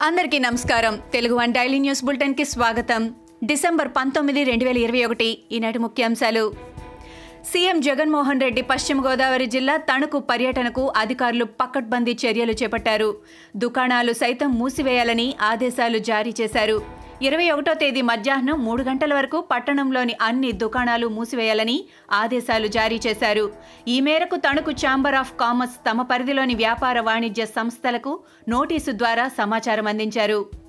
అందరికీ నమస్కారం. Telugu one daily news బులెటిన్కి స్వాగతం. డిసెంబర్ పంతొమ్మిది రెండు వేల ఇరవై ఒకటి ఈనాటి ముఖ్యాంశాలు. సీఎం జగన్మోహన్ రెడ్డి పశ్చిమ గోదావరి జిల్లా తణుకు పర్యటనకు అధికారులు పకడ్బందీ చర్యలు చేపట్టారు. దుకాణాలు సైతం మూసివేయాలని ఆదేశాలు జారీ చేశారు. ఇరవై ఒకటో తేదీ మధ్యాహ్నం మూడు గంటల వరకు పట్టణంలోని అన్ని దుకాణాలు మూసివేయాలని ఆదేశాలు జారీ చేశారు. ఈ మేరకు తణుకు ఛాంబర్ ఆఫ్ కామర్స్ తమ పరిధిలోని వ్యాపార వాణిజ్య సంస్థలకు నోటీసు ద్వారా సమాచారం అందించారు.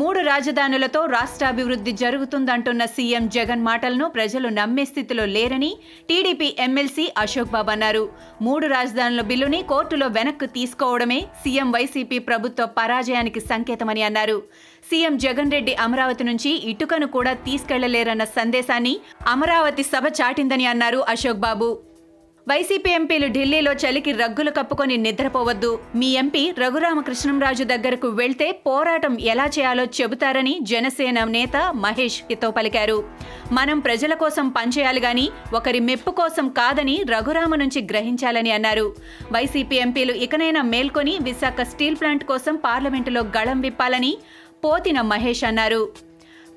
మూడు రాజధానులతో రాష్ట్రాభివృద్ధి జరుగుతుందంటున్న సీఎం జగన్ మాటలను ప్రజలు నమ్మే స్థితిలో లేరని టీడీపీ ఎమ్మెల్సీ అశోక్ బాబు అన్నారు. మూడు రాజధానుల బిల్లుని కోర్టులో వెనక్కు తీసుకోవడమే సీఎం వైసీపీ ప్రభుత్వ పరాజయానికి సంకేతమని అన్నారు. సీఎం జగన్ రెడ్డి అమరావతి నుంచి ఇటుకను కూడా తీసుకెళ్ళలేరన్న సందేశాన్ని అమరావతి సభ చాటిందని అన్నారు అశోక్ బాబు. వైసీపీ ఎంపీలు ఢిల్లీలో చలికి రగ్గులు కప్పుకొని నిద్రపోవద్దు. మీ ఎంపీ రఘురామకృష్ణంరాజు దగ్గరకు వెళ్తే పోరాటం ఎలా చేయాలో చెబుతారని జనసేన నేత మహేష్ హితో పలికారు. మనం ప్రజల కోసం పనిచేయాలి గాని ఒకరి మెప్పు కోసం కాదని రఘురామ నుంచి గ్రహించాలని అన్నారు. వైసీపీ ఎంపీలు ఇకనైనా మేల్కొని విశాఖ స్టీల్ ప్లాంట్ కోసం పార్లమెంటులో గళం విప్పాలని పోతిన మహేష్ అన్నారు.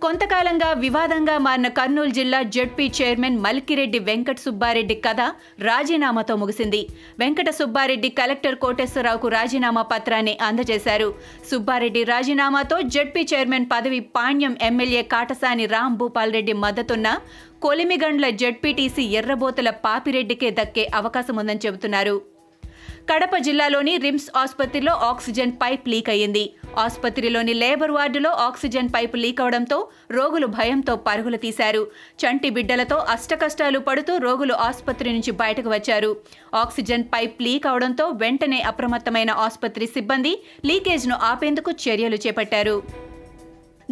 కొంతకాలంగా వివాదంగా మారిన కర్నూలు జిల్లా జడ్పీ చైర్మన్ మల్కిరెడ్డి వెంకట సుబ్బారెడ్డి కథ రాజీనామాతో ముగిసింది. వెంకట సుబ్బారెడ్డి కలెక్టర్ కోటేశ్వరరావుకు రాజీనామా పత్రాన్ని అందజేశారు. సుబ్బారెడ్డి రాజీనామాతో జడ్పీ చైర్మన్ పదవి పాణ్యం ఎమ్మెల్యే కాటసాని రామ్ భూపాల్ రెడ్డి మద్దతున్న కొలిమిగండ్ల జడ్పీటీసీ ఎర్రబోతుల పాపిరెడ్డికే దక్కే అవకాశం ఉందని చెబుతున్నారు. కడప జిల్లాలోని రిమ్స్ ఆసుపత్రిలో ఆక్సిజన్ పైప్ లీక్ అయ్యింది. ఆసుపత్రిలోని labour ward oxygen pipe leak అవడంతో రోగులు భయంతో పరుగులు తీశారు. చంటి బిడ్డలతో అష్టకష్టాలు పడుతూ రోగులు ఆసుపత్రి నుంచి బయటకు వచ్చారు. ఆక్సిజన్ పైప్ లీక్ అవడంతో వెంటనే అప్రమత్తమైన ఆసుపత్రి సిబ్బంది లీకేజ్ను ఆపేందుకు చర్యలు చేపట్టారు.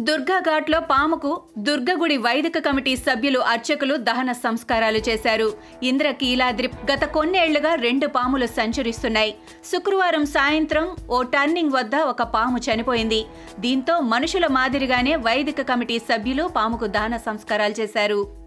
దుర్గాఘాట్లో పాముకు దుర్గగుడి వైదిక కమిటీ సభ్యులు అర్చకులు దహన సంస్కారాలు చేశారు. ఇంద్రకీలాద్రి గత కొన్నేళ్ళుగా రెండు పాములు సంచరిస్తున్నాయి. శుక్రవారం సాయంత్రం ఓ టర్నింగ్ వద్ద ఒక పాము చనిపోయింది. దీంతో మనుషుల మాదిరిగానే వైదిక కమిటీ సభ్యులు పాముకు దహన సంస్కారాలు చేశారు.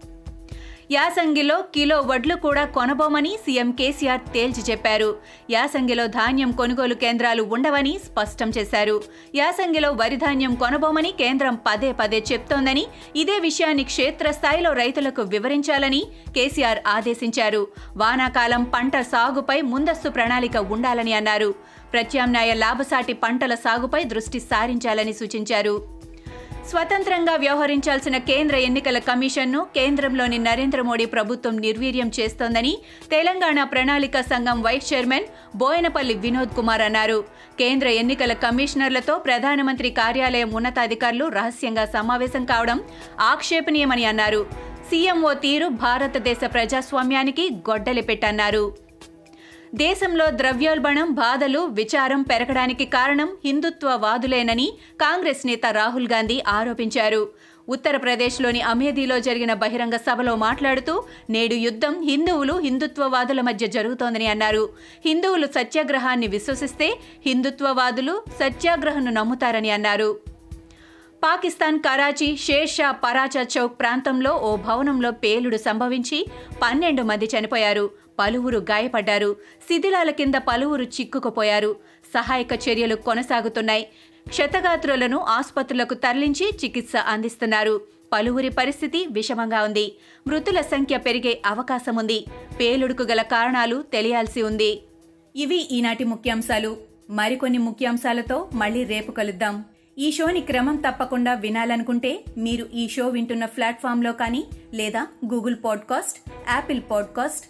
యాసంగిలో కిలో వడ్లు కూడా కొనబోమని సీఎం కేసీఆర్ తేల్చి చెప్పారు. యాసంగిలో ధాన్యం కొనుగోలు కేంద్రాలు ఉండవని స్పష్టం చేశారు. యాసంగిలో వరి ధాన్యం కొనబోమని కేంద్రం పదే పదే చెప్తోందని ఇదే విషయాన్ని క్షేత్రస్థాయిలో రైతులకు వివరించాలని కేసీఆర్ ఆదేశించారు. వానాకాలం పంట సాగుపై ముందస్తు ప్రణాళిక ఉండాలని అన్నారు. ప్రత్యామ్నాయ లాభసాటి పంటల సాగుపై దృష్టి సారించాలని సూచించారు. స్వతంత్రంగా వ్యవహరించాల్సిన కేంద్ర ఎన్నికల కమిషన్ను కేంద్రంలోని నరేంద్ర మోడీ ప్రభుత్వం నిర్వీర్యం చేస్తోందని తెలంగాణ ప్రణాళిక సంఘం వైస్ చైర్మన్ బోయనపల్లి వినోద్ కుమార్ అన్నారు. కేంద్ర ఎన్నికల కమిషనర్లతో ప్రధానమంత్రి కార్యాలయం ఉన్నతాధికారులు రహస్యంగా సమావేశం కావడం ఆక్షేపణీయమని అన్నారు. సీఎంఓ తీరు భారతదేశ ప్రజాస్వామ్యానికి గొడ్డలి పెట్టన్నారు. దేశంలో ద్రవ్యోల్బణం బాధలు విచారం పెరగడానికి కారణం హిందుత్వవాదులేనని కాంగ్రెస్ నేత రాహుల్ గాంధీ ఆరోపించారు. ఉత్తరప్రదేశ్లోని అమేధీలో జరిగిన బహిరంగ సభలో మాట్లాడుతూ నేడు యుద్ధం హిందువులు హిందుత్వవాదుల మధ్య జరుగుతోందని అన్నారు. హిందువులు సత్యాగ్రహాన్ని విశ్వసిస్తే హిందుత్వవాదులు సత్యాగ్రహను నమ్ముతారని అన్నారు. పాకిస్తాన్ కరాచీ షేర్ షా పరాచా చౌక్ ప్రాంతంలో ఓ భవనంలో పేలుడు సంభవించి పన్నెండు మంది చనిపోయారు. పలువురు గాయపడ్డారు. శిథిలాల కింద పలువురు చిక్కుకుపోయారు. సహాయక చర్యలు కొనసాగుతున్నాయి. క్షతగాత్రులను ఆసుపత్రులకు తరలించి చికిత్స అందిస్తున్నారు. పలువురి పరిస్థితి విషమంగా ఉంది. మృతుల సంఖ్య పెరిగే అవకాశం ఉంది. పేలుడుకు గల కారణాలు తెలియాల్సి ఉంది. ఇవి ఈనాటి ముఖ్యాంశాలు. మరికొన్ని ముఖ్యాంశాలతో మళ్ళీ రేపు కలుద్దాం. ఈ షోని క్రమం తప్పకుండా వినాలనుకుంటే మీరు ఈ షో వింటున్న ప్లాట్ఫామ్లో కానీ లేదా Google podcast Apple podcast